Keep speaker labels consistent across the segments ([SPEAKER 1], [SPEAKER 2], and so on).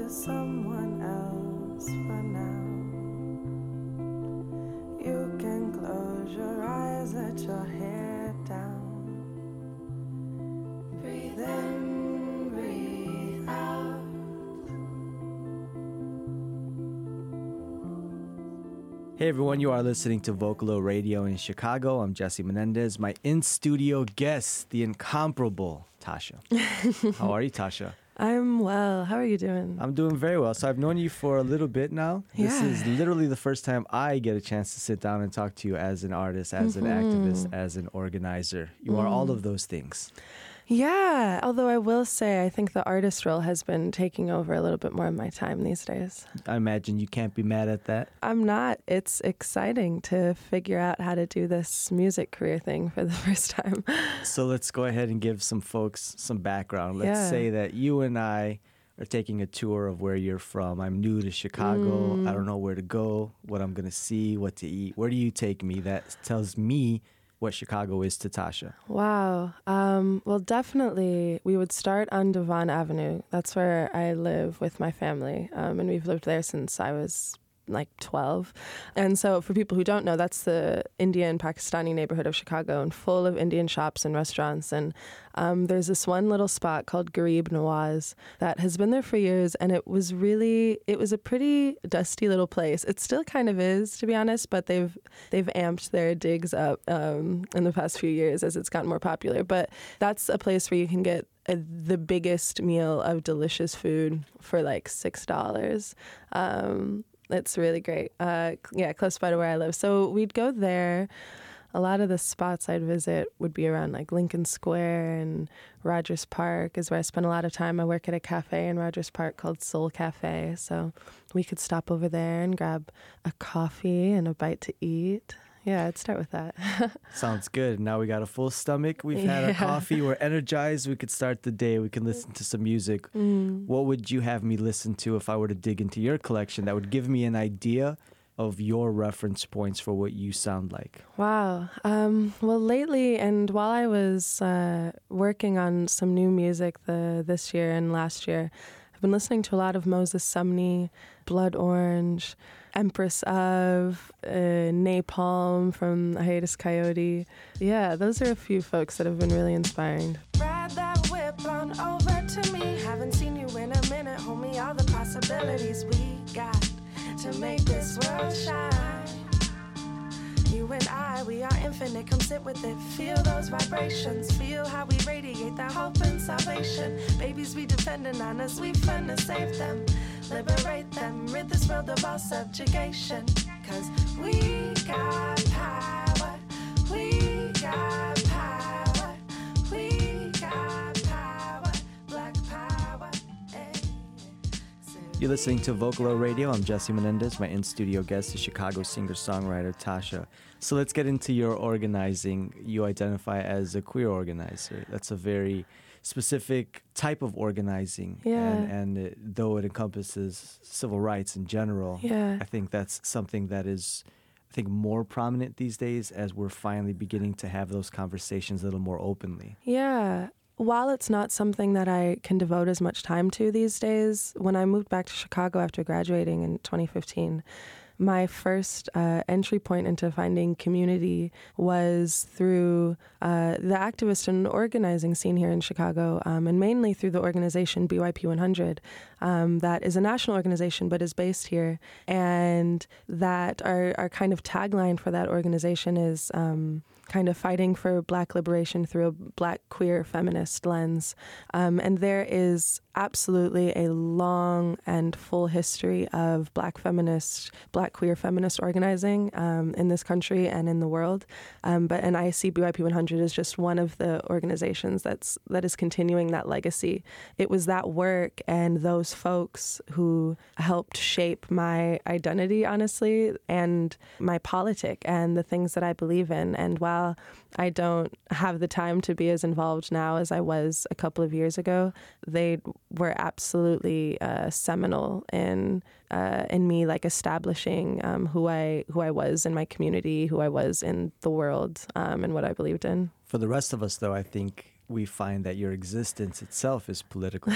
[SPEAKER 1] to someone else for now. You can close your eyes, let your hair down. Breathe in, breathe out.
[SPEAKER 2] Hey everyone, you are listening to Vocalo Radio in Chicago. I'm Jesse Menendez. My in studio guest, the incomparable Tasha. How are you, Tasha?
[SPEAKER 1] I'm well. How are you doing?
[SPEAKER 2] I'm doing very well. So I've known you for a little bit now.
[SPEAKER 1] Yeah.
[SPEAKER 2] This is literally the first time I get a chance to sit down and talk to you as an artist, as an activist, mm-hmm. as an organizer. You are all mm-hmm. of those things.
[SPEAKER 1] Yeah, although I will say I think the artist role has been taking over a little bit more of my time these days.
[SPEAKER 2] I imagine you can't be mad at that.
[SPEAKER 1] I'm not. It's exciting to figure out how to do this music career thing for the first time.
[SPEAKER 2] So let's go ahead and give some folks some background. Let's
[SPEAKER 1] Yeah.
[SPEAKER 2] say that you and I are taking a tour of where you're from. I'm new to Chicago.
[SPEAKER 1] Mm.
[SPEAKER 2] I don't know where to go, what I'm going to see, what to eat. Where do you take me? That tells me what Chicago is to Tasha.
[SPEAKER 1] Wow. Um, well, definitely, we would start on Devon Avenue. That's where I live with my family, um, and we've lived there since I was like 12. And so, for people who don't know, that's the Indian Pakistani neighborhood of Chicago, and full of Indian shops and restaurants. And um, there's this one little spot called Ghareeb Nawaz that has been there for years, and it was really, it was a pretty dusty little place. It still kind of is, to be honest, but they've they've amped their digs up um, in the past few years as it's gotten more popular. But that's a place where you can get a, the biggest meal of delicious food for like six dollars. Um, it's really great. Uh, yeah, close by to where I live. So we'd go there. A lot of the spots I'd visit would be around like Lincoln Square and Rogers Park is where I spend a lot of time. I work at a cafe in Rogers Park called Sol Cafe. So we could stop over there and grab a coffee and a bite to eat. Yeah, I'd start with that.
[SPEAKER 2] Sounds good. Now we got a full stomach. We've had our coffee. We're energized. We could start the day. We can listen to some music.
[SPEAKER 1] Mm.
[SPEAKER 2] What would you have me listen to if I were to dig into your collection that would give me an idea of your reference points for what you sound like?
[SPEAKER 1] Wow. Um, well, lately, and while I was uh, working on some new music the this year and last year, I've been listening to a lot of Moses Sumney, Blood Orange, Empress of, uh, Nai Palm from Hiatus Kaiyote. Yeah, those are a few folks that have been really inspiring.
[SPEAKER 3] Ride that whip on over to me. Haven't seen you in a minute, homie. All the possibilities we got to make this world shine. And I, we are infinite. Come sit with it. Feel those vibrations. Feel how we radiate that hope and salvation. Babies be depending on us. We finna save them, liberate them, rid this world of all subjugation. Cause we got power.
[SPEAKER 2] You're listening to Vocalo Radio. I'm Jesse Menendez. My in studio guest is Chicago singer songwriter Tasha. So let's get into your organizing. You identify as a queer organizer. That's a very specific type of organizing.
[SPEAKER 1] Yeah.
[SPEAKER 2] And, and it, though it encompasses civil rights in general,
[SPEAKER 1] Yeah.
[SPEAKER 2] I think that's something that is. I think more prominent these days as we're finally beginning to have those conversations a little more openly.
[SPEAKER 1] Yeah. While it's not something that I can devote as much time to these days, when I moved back to Chicago after graduating in 2015, my first uh, entry point into finding community was through uh, the activist and organizing scene here in Chicago, um, and mainly through the organization BYP 100, um, that is a national organization but is based here. And that our, our kind of tagline for that organization is um, kind of fighting for black liberation through a black queer feminist lens. Um, and there is absolutely a long and full history of black feminist, black queer feminist organizing um, in this country and in the world. Um, but and I see BYP 100 is just one of the organizations that's that is continuing that legacy. It was that work and those folks who helped shape my identity, honestly, and my politic and the things that I believe in. And while I don't have the time to be as involved now as I was a couple of years ago, they were absolutely uh, seminal in uh, in me like establishing um, who I who I was in my community, who I was in the world, um, and what I believed in.
[SPEAKER 2] For the rest of us, though, I think we find that your existence itself is political.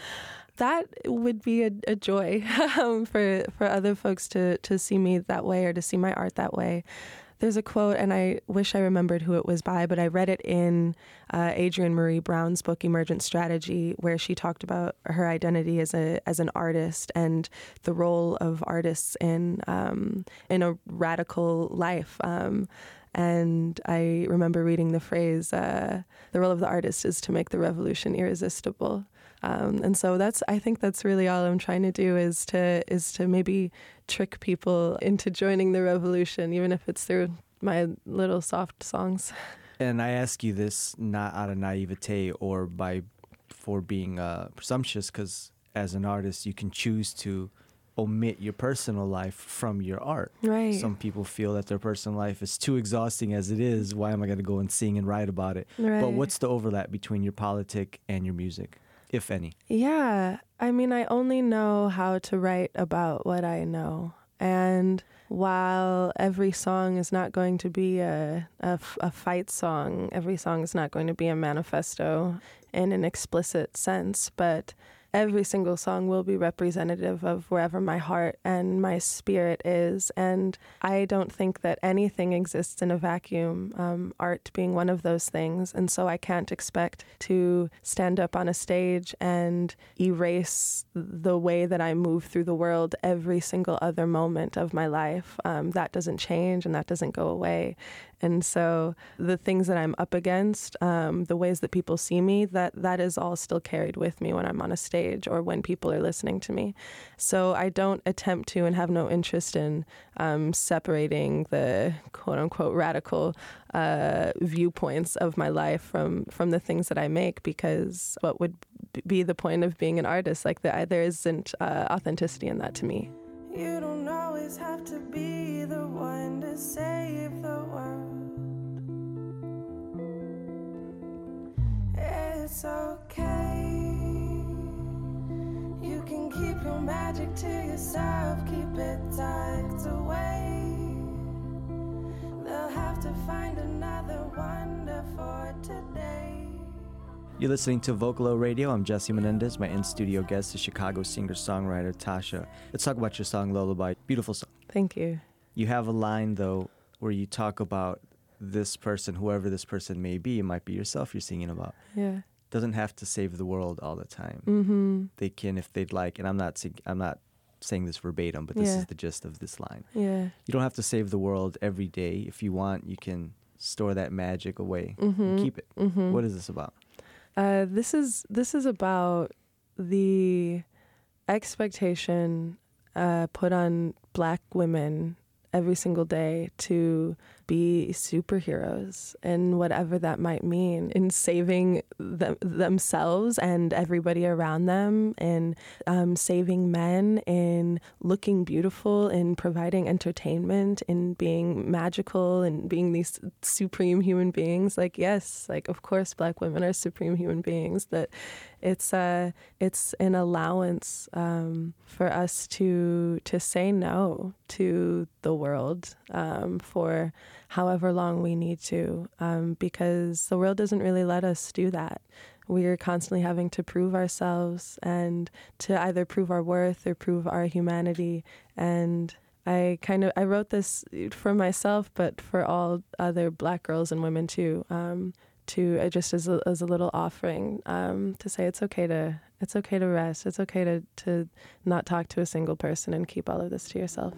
[SPEAKER 1] that would be a, a joy um, for for other folks to to see me that way or to see my art that way. There's a quote, and I wish I remembered who it was by, but I read it in uh, Adrienne Maree Brown's book Emergent Strategy, where she talked about her identity as a as an artist and the role of artists in um, in a radical life. Um, and I remember reading the phrase, uh, "The role of the artist is to make the revolution irresistible." Um, and so that's I think that's really all I'm trying to do is to is to maybe trick people into joining the revolution, even if it's through my little soft songs.
[SPEAKER 2] And I ask you this not out of naivete or by for being uh, presumptuous, because as an artist, you can choose to omit your personal life from your art.
[SPEAKER 1] Right.
[SPEAKER 2] Some people feel that their personal life is too exhausting as it is. Why am I going to go and sing and write about it?
[SPEAKER 1] Right.
[SPEAKER 2] But what's the overlap between your politic and your music? if any?
[SPEAKER 1] Yeah. I mean, I only know how to write about what I know. And while every song is not going to be a, a, a, fight song, every song is not going to be a manifesto in an explicit sense, but every single song will be representative of wherever my heart and my spirit is. And I don't think that anything exists in a vacuum, um, art being one of those things. And so I can't expect to stand up on a stage and erase the way that I move through the world every single other moment of my life. Um, that doesn't change and that doesn't go away. And so the things that I'm up against, um, the ways that people see me, that that is all still carried with me when I'm on a stage or when people are listening to me. So I don't attempt to and have no interest in um, separating the quote unquote radical uh, viewpoints of my life from from the things that I make because what would be the point of being an artist? Like the, there isn't uh, authenticity in that to me.
[SPEAKER 3] You don't always have to be the one to save the world. It's okay. Your magic to yourself, keep it tucked away. They'll have to find another wonder for today.
[SPEAKER 2] You're listening to Vocalo Radio. I'm Jesse Menendez. My in studio guest is Chicago singer songwriter Tasha. Let's talk about your song Lullaby. Beautiful song.
[SPEAKER 1] Thank you.
[SPEAKER 2] You have a line, though, where you talk about this person, whoever this person may be. It might be yourself you're singing about.
[SPEAKER 1] Yeah.
[SPEAKER 2] Doesn't have to save the world all the time.
[SPEAKER 1] Mm-hmm.
[SPEAKER 2] They can if they'd like. And I'm not, I'm not saying this verbatim, but this
[SPEAKER 1] Yeah.
[SPEAKER 2] is the gist of this line.
[SPEAKER 1] Yeah.
[SPEAKER 2] You don't have to save the world every day. If you want, you can store that magic away
[SPEAKER 1] Mm-hmm.
[SPEAKER 2] and keep it.
[SPEAKER 1] Mm-hmm.
[SPEAKER 2] What is this about?
[SPEAKER 1] Uh, this is this is about the expectation uh, put on black women every single day to be superheroes and whatever that might mean in saving them, themselves and everybody around them in um, saving men in looking beautiful in providing entertainment in being magical and being these supreme human beings. Like yes like of course black women are supreme human beings that it's uh it's an allowance um, for us to to say no to the world um, for however long we need to um, because the world doesn't really let us do that we're constantly having to prove ourselves and to either prove our worth or prove our humanity and I kind of I wrote this for myself, but for all other Black girls and women too. Um, to uh, just as a, as a little offering um, to say it's okay to it's okay to rest. It's okay to to not talk to a single person and keep all of this to yourself.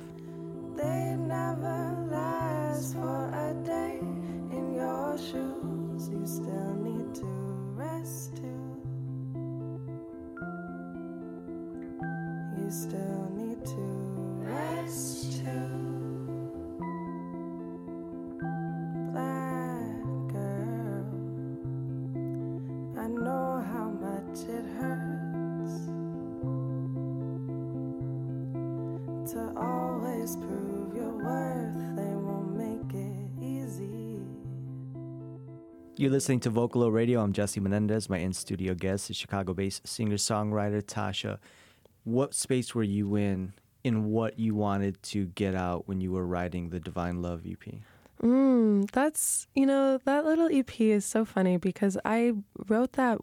[SPEAKER 2] You're listening to Vocalo Radio. I'm Jesse Menendez. My in studio guest is Chicago based singer songwriter Tasha. What space were you in in what you wanted to get out when you were writing the Divine Love EP?
[SPEAKER 1] Mm, that's, you know, that little EP is so funny because I wrote that.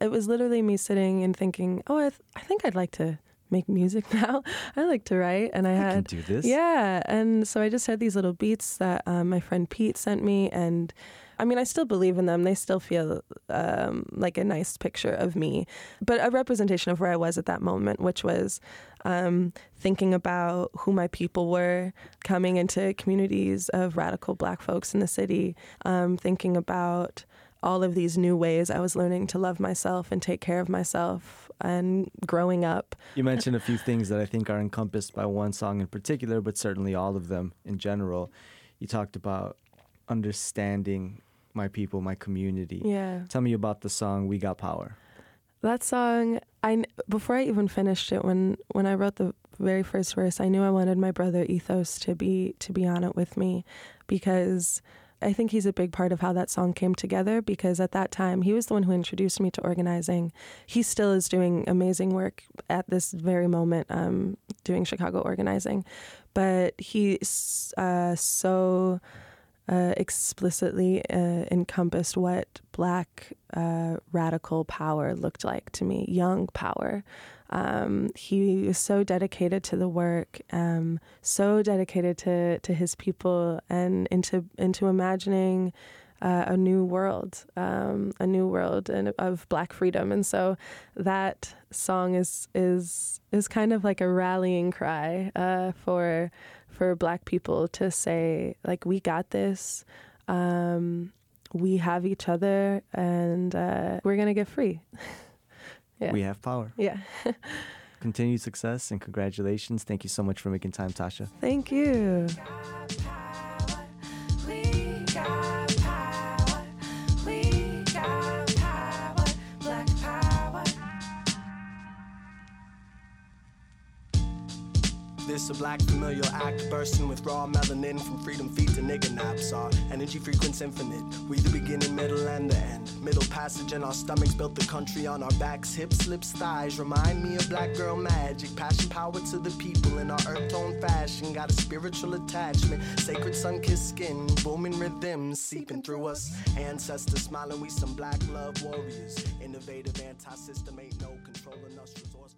[SPEAKER 1] It was literally me sitting and thinking, oh, I, th- I think I'd like to make music now. I like to write. And I,
[SPEAKER 2] I
[SPEAKER 1] had.
[SPEAKER 2] can do this.
[SPEAKER 1] Yeah. And so I just had these little beats that um, my friend Pete sent me. And I mean, I still believe in them. They still feel um, like a nice picture of me, but a representation of where I was at that moment, which was um, thinking about who my people were, coming into communities of radical black folks in the city, um, thinking about all of these new ways I was learning to love myself and take care of myself and growing up.
[SPEAKER 2] You mentioned a few things that I think are encompassed by one song in particular, but certainly all of them in general. You talked about understanding my people, my community.
[SPEAKER 1] Yeah.
[SPEAKER 2] Tell me about the song "We Got Power."
[SPEAKER 1] That song, I before I even finished it, when when I wrote the very first verse, I knew I wanted my brother Ethos to be to be on it with me, because I think he's a big part of how that song came together because at that time he was the one who introduced me to organizing. He still is doing amazing work at this very moment, um, doing Chicago organizing, but he's uh, so uh, explicitly uh, encompassed what black uh, radical power looked like to me, young power. Um, he was so dedicated to the work, um, so dedicated to, to his people and into into imagining uh, a new world, um, a new world and of black freedom. And so that song is is is kind of like a rallying cry uh, for for black people to say like we got this. Um, we have each other and uh, we're gonna get free. yeah.
[SPEAKER 2] We have power.
[SPEAKER 1] Yeah.
[SPEAKER 2] Continued success and congratulations. Thank you so much for making time, Tasha.
[SPEAKER 1] Thank you.
[SPEAKER 4] This a black familiar act bursting with raw melanin from freedom feet to nigga naps. Our energy frequency infinite. We the beginning, middle, and the end. Middle passage in our stomachs built the country on our backs. Hips, lips, thighs remind me of black girl magic. Passion, power to the people in our earth tone fashion. Got a spiritual attachment. Sacred sun kissed skin. Booming rhythms seeping through us. Ancestors smiling, we some black love warriors. Innovative anti system, ain't no controlling us. Resourceful, high